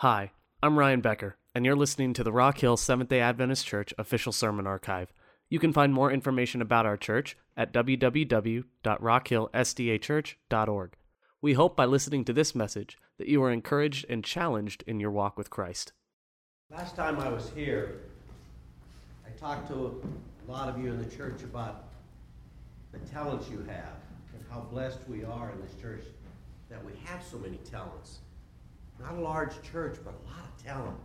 Hi, I'm Ryan Becker, and you're listening to the Rock Hill Seventh day Adventist Church official sermon archive. You can find more information about our church at www.rockhillsdachurch.org. We hope by listening to this message that you are encouraged and challenged in your walk with Christ. Last time I was here, I talked to a lot of you in the church about the talents you have and how blessed we are in this church that we have so many talents. Not a large church, but a lot of talent.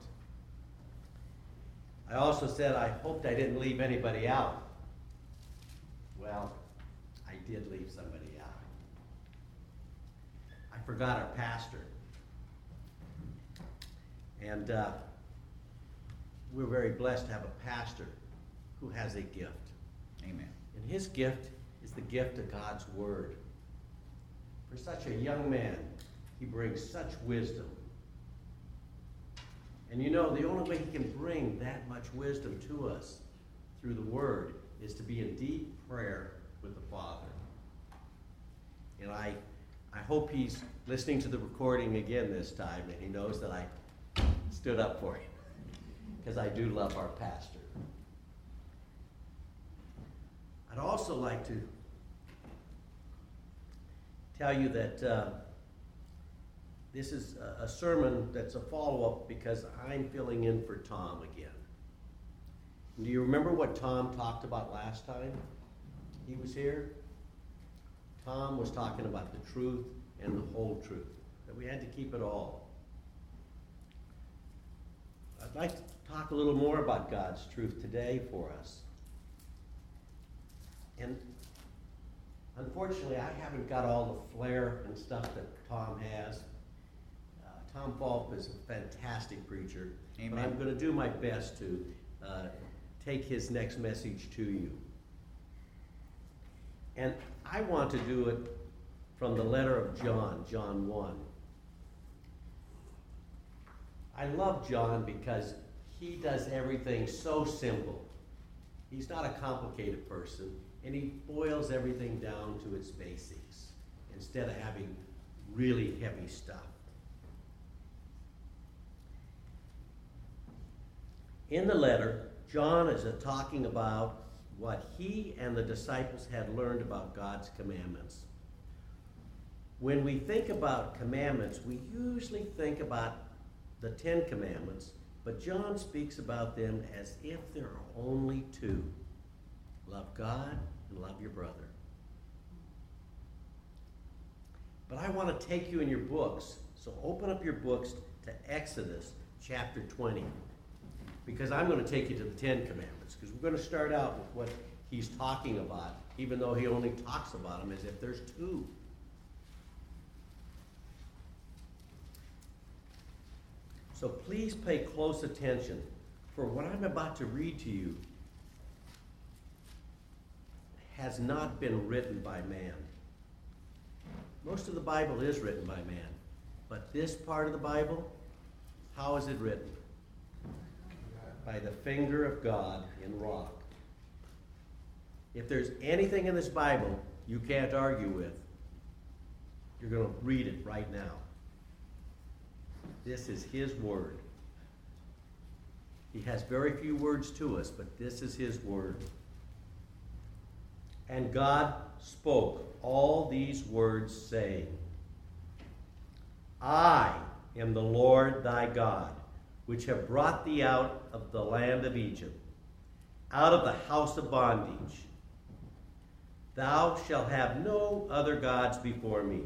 I also said I hoped I didn't leave anybody out. Well, I did leave somebody out. I forgot our pastor. And uh, we're very blessed to have a pastor who has a gift. Amen. And his gift is the gift of God's Word. For such a young man, he brings such wisdom. And you know, the only way he can bring that much wisdom to us through the Word is to be in deep prayer with the Father. And I, I hope he's listening to the recording again this time and he knows that I stood up for him because I do love our pastor. I'd also like to tell you that uh, this is a, sermon that's a follow up because I'm filling in for Tom again. Do you remember what Tom talked about last time he was here? Tom was talking about the truth and the whole truth, that we had to keep it all. I'd like to talk a little more about God's truth today for us. And unfortunately, I haven't got all the flair and stuff that Tom has. Tom Falk is a fantastic preacher, Amen. but I'm going to do my best to uh, take his next message to you. And I want to do it from the letter of John, John 1. I love John because he does everything so simple. He's not a complicated person, and he boils everything down to its basics instead of having really heavy stuff. In the letter, John is talking about what he and the disciples had learned about God's commandments. When we think about commandments, we usually think about the Ten Commandments, but John speaks about them as if there are only two love God and love your brother. But I want to take you in your books, so open up your books to Exodus chapter 20, because I'm going to take you to the Ten Commandments, because we're going to start out with what he's talking about, even though he only talks about them as if there's two. So please pay close attention, for what I'm about to read to you has not been written by man. Most of the Bible is written by man, but this part of the Bible, how is it written? By the finger of God in rock. If there's anything in this Bible you can't argue with, you're going to read it right now. This is His Word. He has very few words to us, but this is His Word. And God spoke all these words, saying, I am the Lord thy God, which have brought thee out of the land of Egypt, out of the house of bondage. Thou shalt have no other gods before me.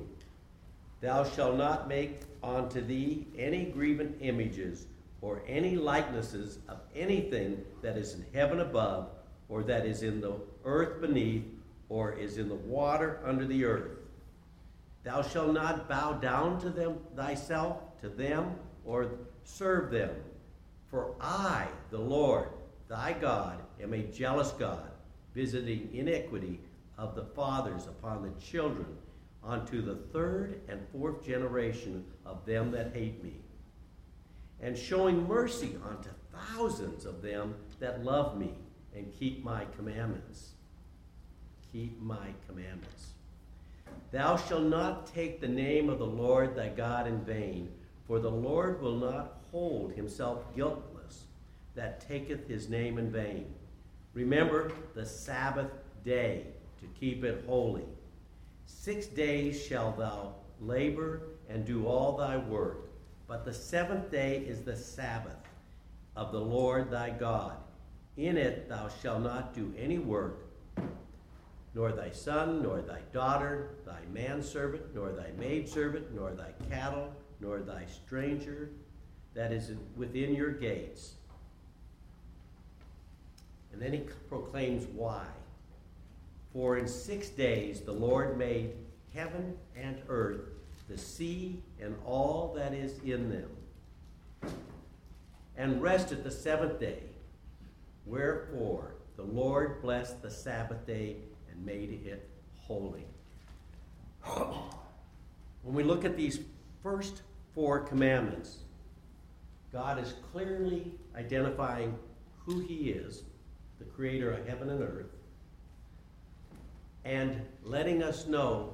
Thou shalt not make unto thee any graven images or any likenesses of anything that is in heaven above, or that is in the earth beneath, or is in the water under the earth. Thou shalt not bow down to them thyself, to them, or serve them. For I, the Lord, thy God, am a jealous God, visiting iniquity of the fathers upon the children unto the third and fourth generation of them that hate me, and showing mercy unto thousands of them that love me and keep my commandments. Keep my commandments. Thou shalt not take the name of the Lord thy God in vain, For the Lord will not hold himself guiltless that taketh his name in vain. Remember the Sabbath day to keep it holy. Six days shalt thou labor and do all thy work, but the seventh day is the Sabbath of the Lord thy God. In it thou shalt not do any work, nor thy son, nor thy daughter, thy manservant, nor thy maidservant, nor thy cattle, nor thy stranger that is within your gates. And then he proclaims why. For in six days the Lord made heaven and earth, the sea, and all that is in them, and rested the seventh day. Wherefore the Lord blessed the Sabbath day and made it holy. When we look at these first four commandments, God is clearly identifying who He is, the creator of heaven and earth, and letting us know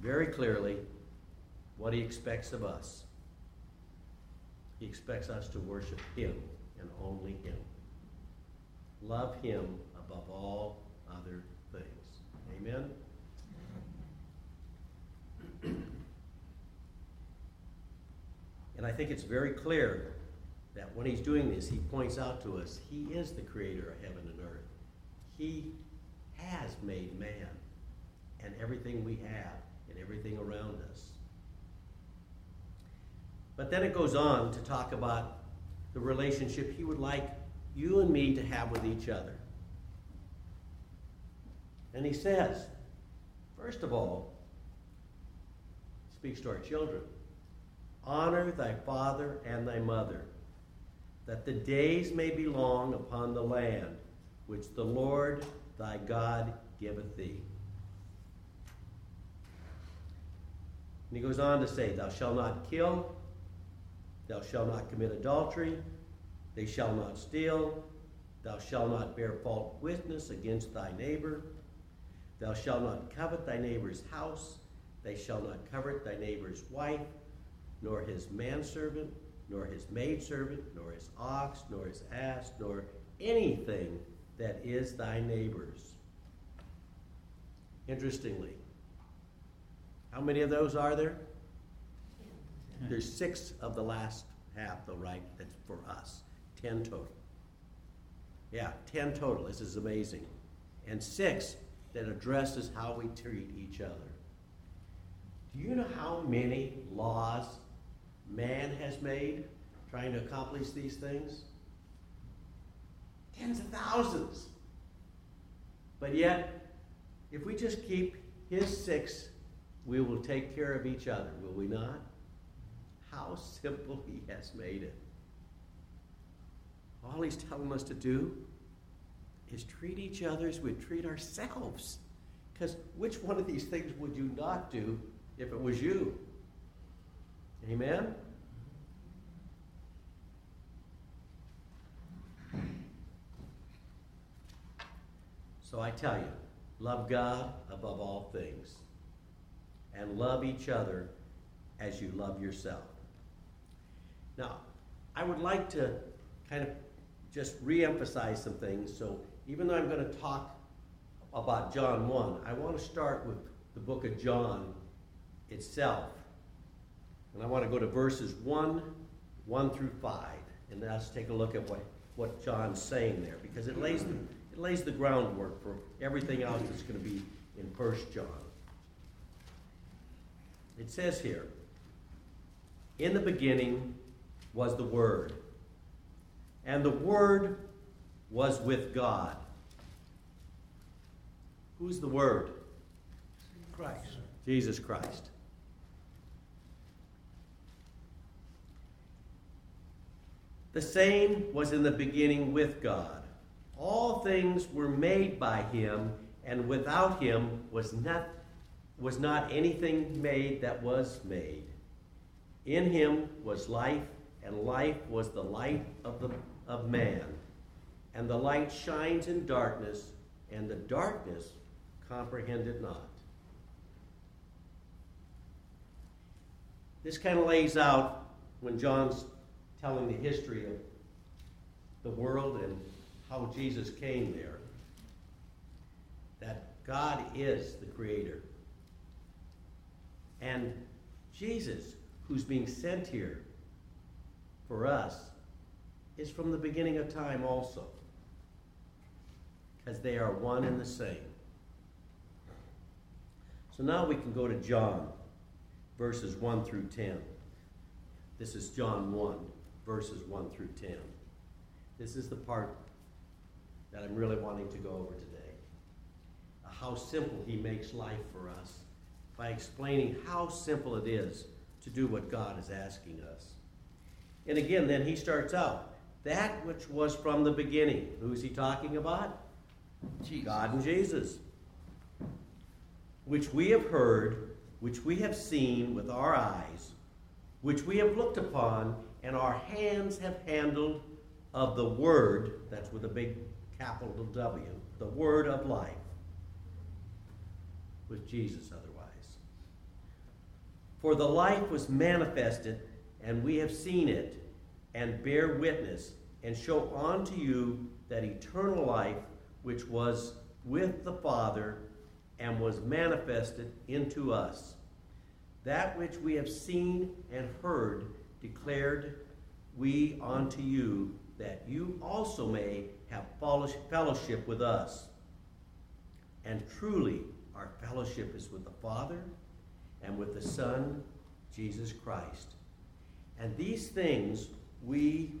very clearly what He expects of us. He expects us to worship Him and only Him. Love Him above all other things. Amen? And I think it's very clear that when he's doing this, he points out to us he is the creator of heaven and earth. He has made man and everything we have and everything around us. But then it goes on to talk about the relationship he would like you and me to have with each other. And he says, first of all, speaks to our children honor thy father and thy mother, that the days may be long upon the land which the Lord thy God giveth thee. And he goes on to say, Thou shalt not kill, thou shalt not commit adultery, they shall not steal, thou shalt not bear false witness against thy neighbor. Thou shalt not covet thy neighbor's house, they shall not covet thy neighbor's wife, nor his manservant, nor his maidservant, nor his ox, nor his ass, nor anything that is thy neighbor's. Interestingly, how many of those are there? There's six of the last half, though, right? That's for us. Ten total. Yeah, ten total. This is amazing. And six that addresses how we treat each other. Do you know how many laws made trying to accomplish these things? Tens of thousands. But yet, if we just keep his six, we will take care of each other, will we not? How simple he has made it. All he's telling us to do is treat each other as we treat ourselves. Because which one of these things would you not do if it was you? Amen? So I tell you, love God above all things, and love each other as you love yourself. Now, I would like to kind of just re emphasize some things. So even though I'm going to talk about John 1, I want to start with the book of John itself. And I want to go to verses 1, 1 through 5. And let's take a look at what, what John's saying there, because it lays, the, it lays the groundwork for everything else that's going to be in 1 John. It says here, In the beginning was the Word, and the Word was with God. Who's the Word? Christ. Jesus Christ. The same was in the beginning with God. All things were made by him, and without him was not, was not anything made that was made. In him was life, and life was the light of, the, of man. And the light shines in darkness, and the darkness comprehended not. this kind of lays out when John's telling the history of the world and how Jesus came there, that God is the creator. And Jesus, who's being sent here for us, is from the beginning of time also. Because they are one and the same. So now we can go to John, verses 1 through 10. This is John 1, verses 1 through 10. This is the part that I'm really wanting to go over today. How simple he makes life for us by explaining how simple it is to do what God is asking us. And again, then he starts out that which was from the beginning. Who's he talking about? Jesus. God and Jesus. Which we have heard, which we have seen with our eyes, which we have looked upon, and our hands have handled of the Word, that's with a big capital W, the Word of life, with Jesus otherwise. For the life was manifested, and we have seen it, and bear witness, and show unto you that eternal life which was with the Father and was manifested into us. That which we have seen and heard declared we unto you, that you also may have fellowship with us. And truly, our fellowship is with the Father and with the Son, Jesus Christ. And these things we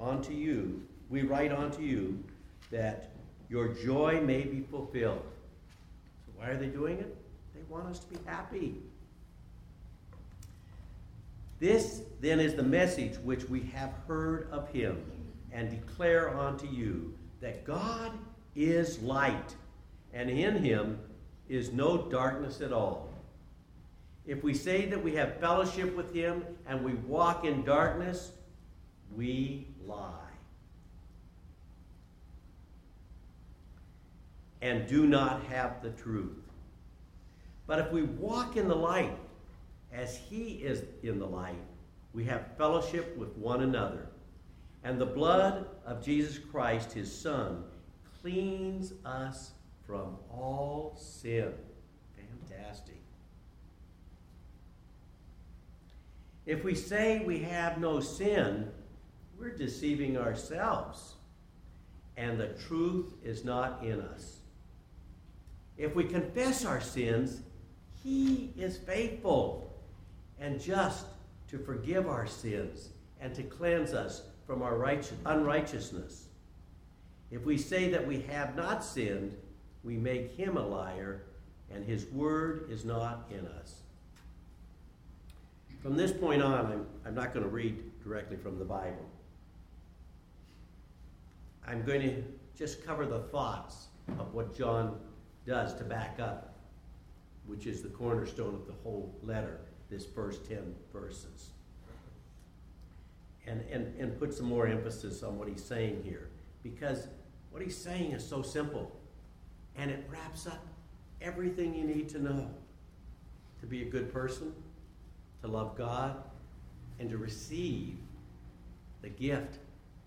unto you, we write unto you, that your joy may be fulfilled. So why are they doing it? They want us to be happy. This then is the message which we have heard of him and declare unto you that God is light, and in him is no darkness at all. If we say that we have fellowship with him and we walk in darkness, we lie. And do not have the truth. But if we walk in the light, as he is in the light, we have fellowship with one another. And the blood of Jesus Christ, his Son, cleans us from all sin. Fantastic. If we say we have no sin, we're deceiving ourselves, and the truth is not in us. If we confess our sins, He is faithful and just to forgive our sins and to cleanse us from our unrighteousness. If we say that we have not sinned, we make him a liar, and his word is not in us. From this point on, I'm, I'm not going to read directly from the Bible. I'm going to just cover the thoughts of what John does to back up, which is the cornerstone of the whole letter, this first 10 verses. And, and, and put some more emphasis on what he's saying here. Because what he's saying is so simple. And it wraps up everything you need to know to be a good person, to love God, and to receive the gift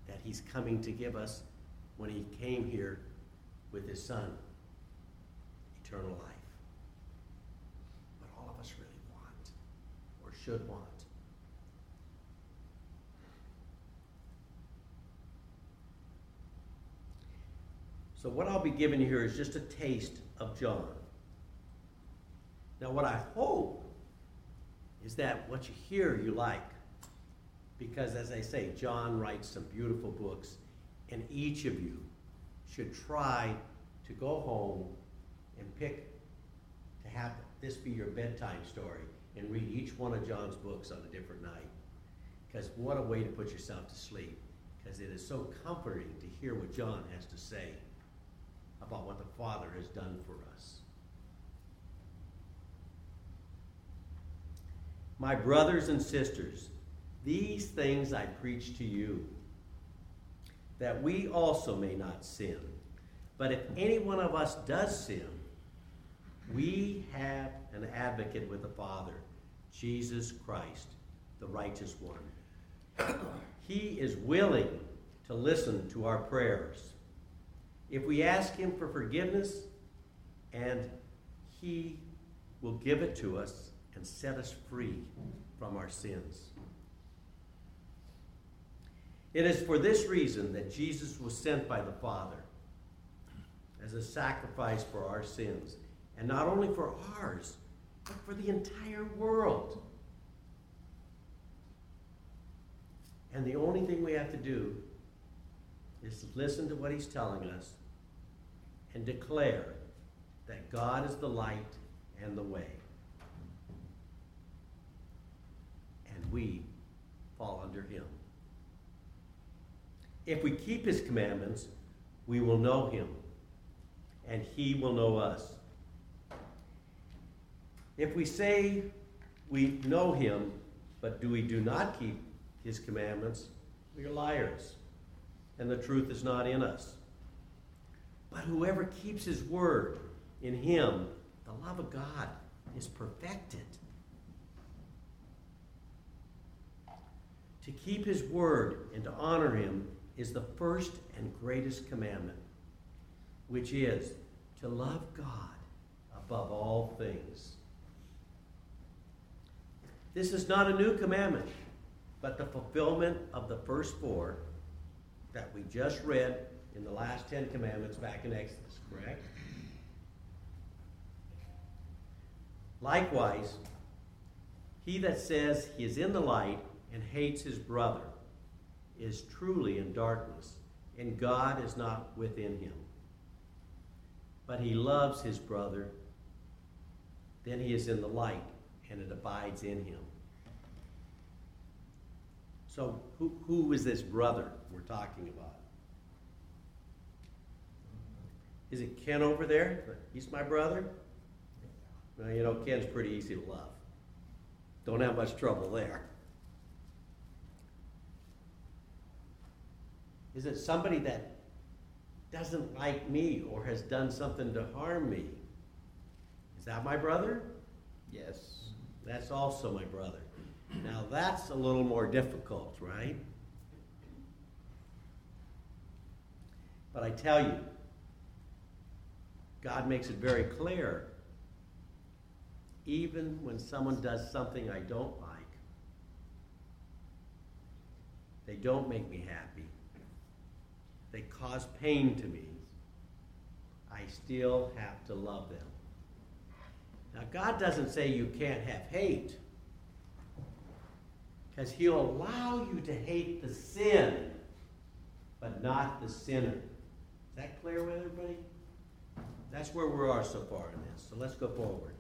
that He's coming to give us when He came here with His Son eternal life. What all of us really want or should want. So, what I'll be giving you here is just a taste of John. Now, what I hope is that what you hear you like. Because, as I say, John writes some beautiful books, and each of you should try to go home and pick to have this be your bedtime story and read each one of John's books on a different night. Because what a way to put yourself to sleep. Because it is so comforting to hear what John has to say about what the Father has done for us. My brothers and sisters, these things I preach to you, that we also may not sin. But if any one of us does sin, we have an advocate with the Father, Jesus Christ, the righteous one. he is willing to listen to our prayers. If we ask Him for forgiveness, and He will give it to us and set us free from our sins. It is for this reason that Jesus was sent by the Father as a sacrifice for our sins, and not only for ours, but for the entire world. And the only thing we have to do is listen to what he's telling us and declare that God is the light and the way. And we fall under him. If we keep his commandments, we will know him, and he will know us. If we say we know him, but do we do not keep his commandments, we are liars, and the truth is not in us. But whoever keeps his word, in him the love of God is perfected. To keep his word and to honor him is the first and greatest commandment, which is to love God above all things. This is not a new commandment, but the fulfillment of the first four that we just read in the last Ten Commandments back in Exodus, correct? Likewise, he that says he is in the light and hates his brother is truly in darkness, and God is not within him. But he loves his brother, then he is in the light, and it abides in him. So, who, who is this brother we're talking about? Is it Ken over there? He's my brother? Well, you know, Ken's pretty easy to love. Don't have much trouble there. Is it somebody that doesn't like me or has done something to harm me? Is that my brother? Yes, that's also my brother. Now that's a little more difficult, right? But I tell you, God makes it very clear. Even when someone does something I don't like, they don't make me happy, they cause pain to me, I still have to love them. Now, God doesn't say you can't have hate, because He'll allow you to hate the sin, but not the sinner. Is that clear with everybody? That's where we are so far in this. So let's go forward.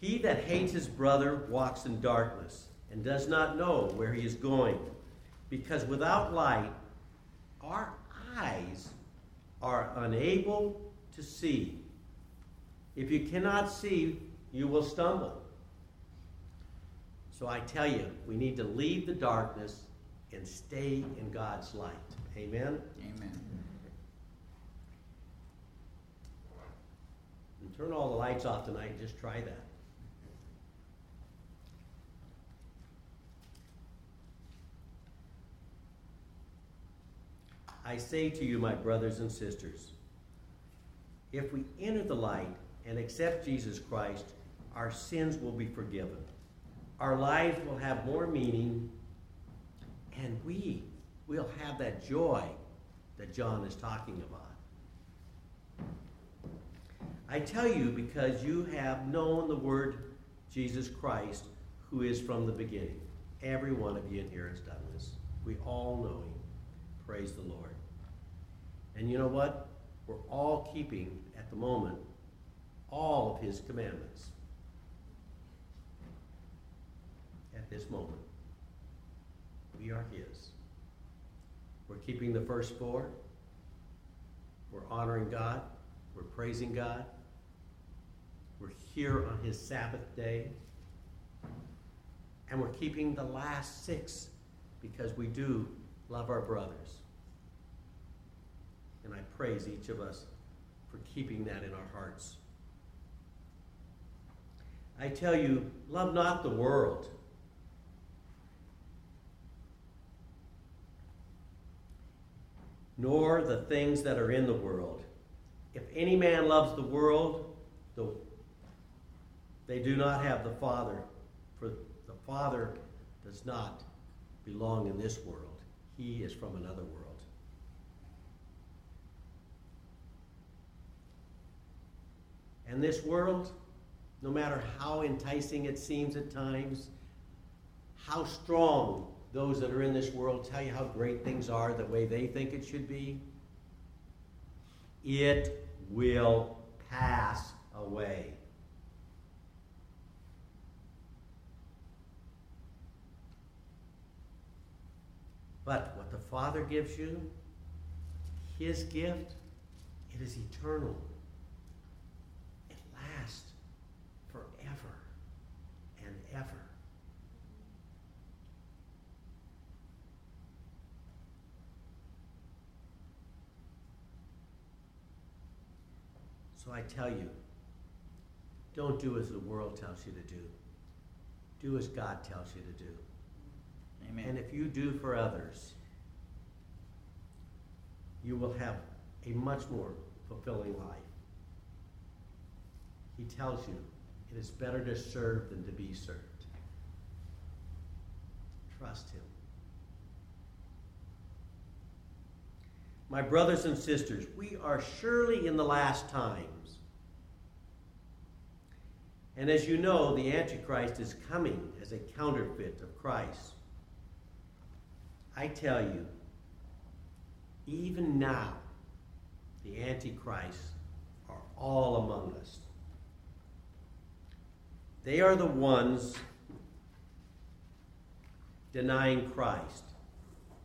He that hates his brother walks in darkness and does not know where he is going, because without light, our eyes are unable to see. If you cannot see, you will stumble. So I tell you, we need to leave the darkness and stay in God's light. Amen? Amen. And turn all the lights off tonight and just try that. I say to you, my brothers and sisters, if we enter the light and accept Jesus Christ, our sins will be forgiven. Our lives will have more meaning, and we will have that joy that John is talking about. I tell you because you have known the word Jesus Christ, who is from the beginning. Every one of you in here has done this. We all know him. Praise the Lord. And you know what? We're all keeping, at the moment, all of his commandments. At this moment. We are his. We're keeping the first four. We're honoring God. We're praising God. We're here on his Sabbath day. And we're keeping the last six because we do love our brothers. And I praise each of us for keeping that in our hearts. I tell you, love not the world. Nor the things that are in the world. If any man loves the world, the, they do not have the Father, for the Father does not belong in this world. He is from another world. And this world, no matter how enticing it seems at times, how strong those that are in this world tell you how great things are the way they think it should be, it will pass away. But what the Father gives you, His gift, it is eternal. So I tell you, don't do as the world tells you to do. Do as God tells you to do. Amen. And if you do for others, you will have a much more fulfilling life. He tells you it is better to serve than to be served. Trust Him. My brothers and sisters, we are surely in the last times. And as you know, the Antichrist is coming as a counterfeit of Christ. I tell you, even now, the Antichrists are all among us. They are the ones denying Christ.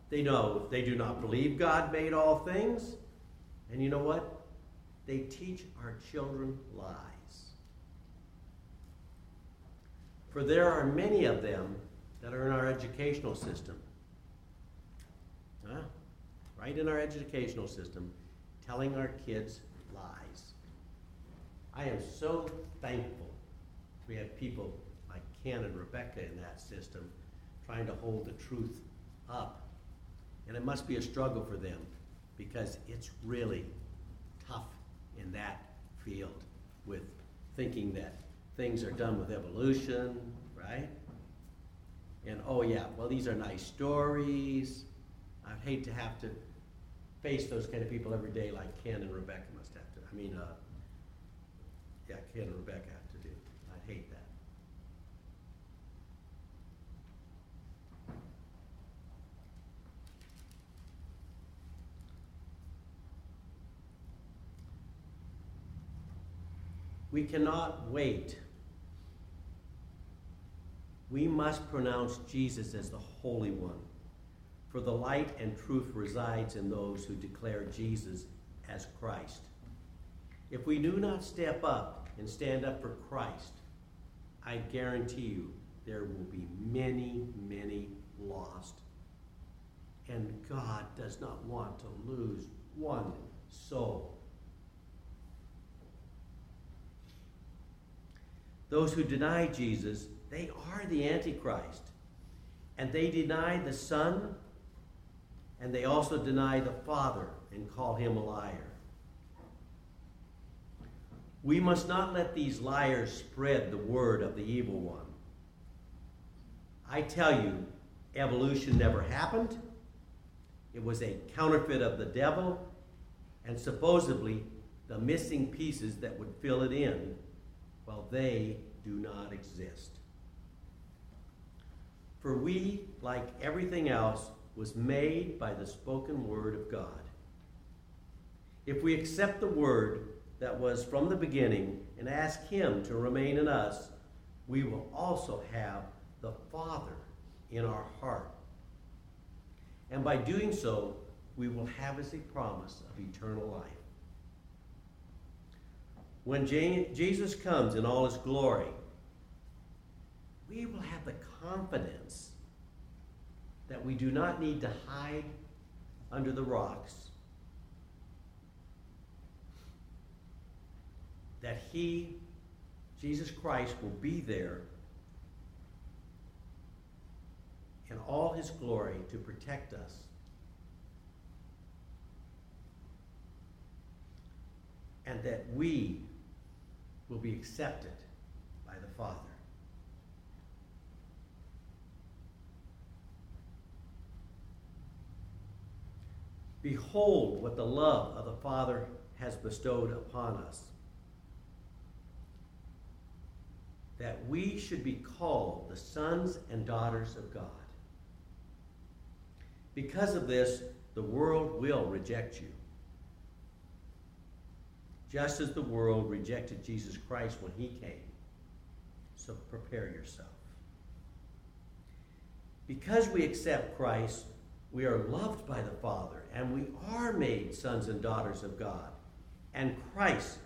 They know they do not believe God made all things. And you know what? They teach our children lies. For there are many of them that are in our educational system. Huh? Right in our educational system, telling our kids lies. I am so thankful we have people like Ken and Rebecca in that system trying to hold the truth up. And it must be a struggle for them because it's really tough in that field with thinking that things are done with evolution, right? And oh, yeah, well, these are nice stories. I'd hate to have to face those kind of people every day like Ken and Rebecca must have to. I mean, uh, yeah, Ken and Rebecca have to do. I'd hate that. We cannot wait. We must pronounce Jesus as the Holy One, for the light and truth resides in those who declare Jesus as Christ. If we do not step up and stand up for Christ, I guarantee you there will be many, many lost. And God does not want to lose one soul. Those who deny Jesus, they are the Antichrist. And they deny the Son, and they also deny the Father and call him a liar. We must not let these liars spread the word of the evil one. I tell you, evolution never happened. It was a counterfeit of the devil, and supposedly the missing pieces that would fill it in, while they do not exist. For we, like everything else, was made by the spoken word of God. If we accept the word, that was from the beginning and ask Him to remain in us, we will also have the Father in our heart. And by doing so, we will have as a promise of eternal life. When Jesus comes in all his glory, we will have the confidence that we do not need to hide under the rocks that he Jesus Christ will be there in all his glory to protect us. And that we will be accepted by the Father. Behold what the love of the Father has bestowed upon us. That we should be called the sons and daughters of God. Because of this, the world will reject you. Just as the world rejected Jesus Christ when he came. So prepare yourself. Because we accept Christ, we are loved by the Father, and we are made sons and daughters of God. And Christ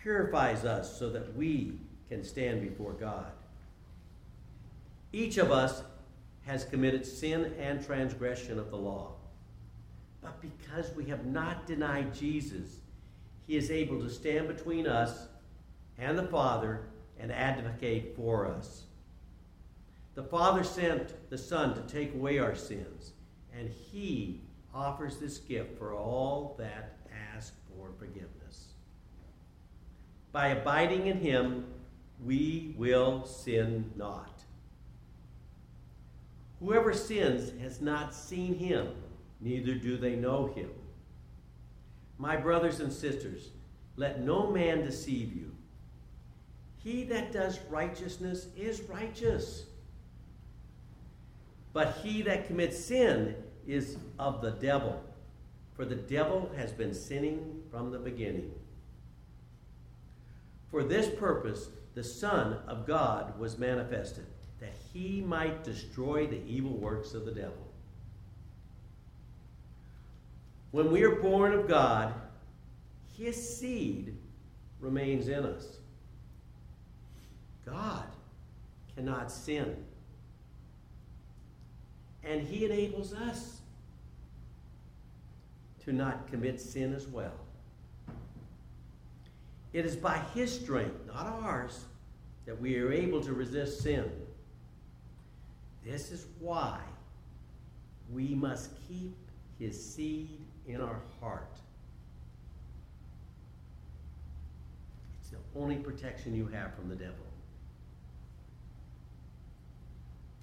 purifies us so that we can stand before God. Each of us has committed sin and transgression of the law. But because we have not denied Jesus, he is able to stand between us and the Father and advocate for us. The Father sent the Son to take away our sins and he offers this gift for all that ask for forgiveness. By abiding in him, we will sin not. Whoever sins has not seen him, neither do they know him. My brothers and sisters, let no man deceive you. He that does righteousness is righteous but he that commits sin is of the devil, for the devil has been sinning from the beginning. For this purpose, the Son of God was manifested, that he might destroy the evil works of the devil. When we are born of God, his seed remains in us. God cannot sin and He enables us to not commit sin as well. It is by His strength, not ours, that we are able to resist sin. This is why we must keep His seed in our heart. It's the only protection you have from the devil.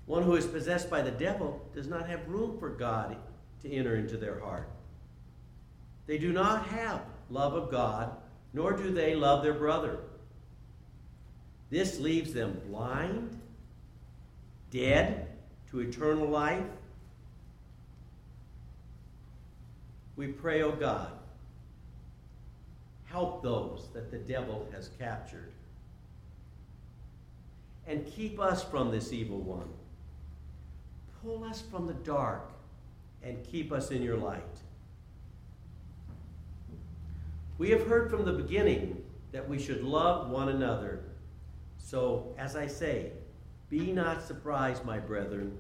One who is possessed by the devil does not have room for God to enter into their heart. They do not have love of God, nor do they love their brother. This leaves them blind, dead to eternal life. We pray, O oh God, help those that the devil has captured. And keep us from this evil one pull us from the dark and keep us in your light. We have heard from the beginning that we should love one another. So, as I say, be not surprised, my brethren,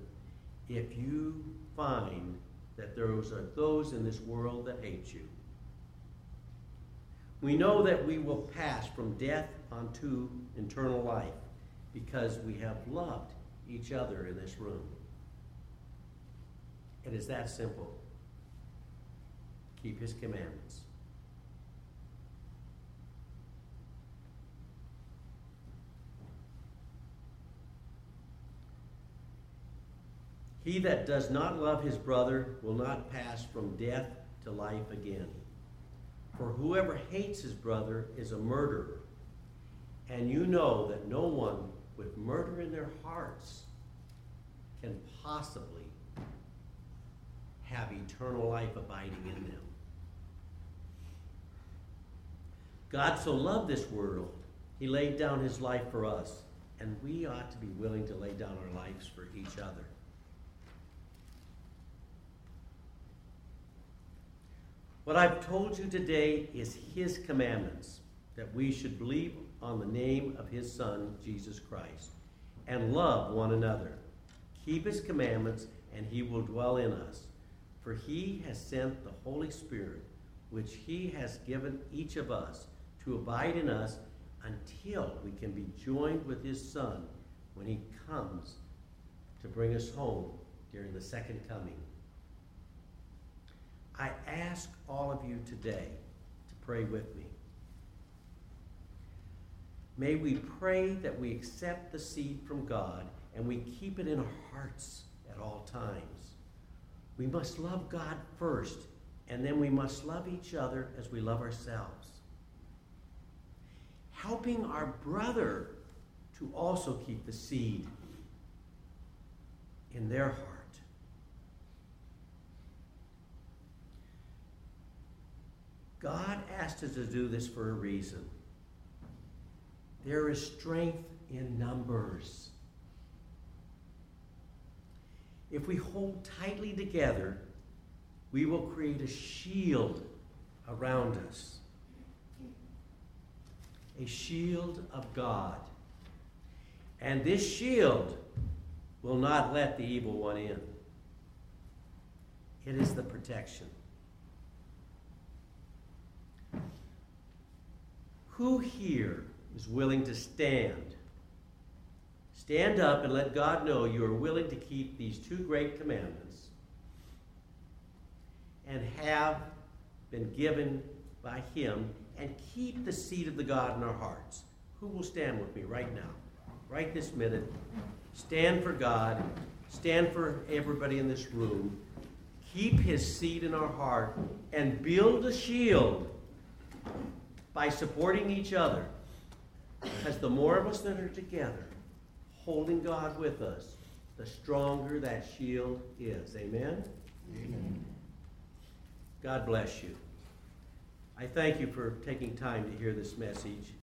if you find that there are those in this world that hate you. We know that we will pass from death unto eternal life because we have loved each other in this room. It is that simple. Keep his commandments. He that does not love his brother will not pass from death to life again. For whoever hates his brother is a murderer. And you know that no one with murder in their hearts can possibly have eternal life abiding in them. God so loved this world, he laid down his life for us, and we ought to be willing to lay down our lives for each other. What I've told you today is his commandments that we should believe on the name of his Son, Jesus Christ, and love one another. Keep his commandments, and he will dwell in us. For he has sent the Holy Spirit, which he has given each of us to abide in us, until we can be joined with his Son when he comes to bring us home during the second coming. I ask all of you today to pray with me. May we pray that we accept the seed from God and we keep it in our hearts at all times. We must love God first, and then we must love each other as we love ourselves. Helping our brother to also keep the seed in their heart. God asked us to do this for a reason. There is strength in numbers. If we hold tightly together, we will create a shield around us. A shield of God. And this shield will not let the evil one in. It is the protection. Who here is willing to stand? Stand up and let God know you are willing to keep these two great commandments and have been given by Him and keep the seed of the God in our hearts. Who will stand with me right now? Right this minute. Stand for God. Stand for everybody in this room. Keep His seed in our heart and build a shield by supporting each other. Because the more of us that are together, holding God with us, the stronger that shield is. Amen? Amen. God bless you. I thank you for taking time to hear this message.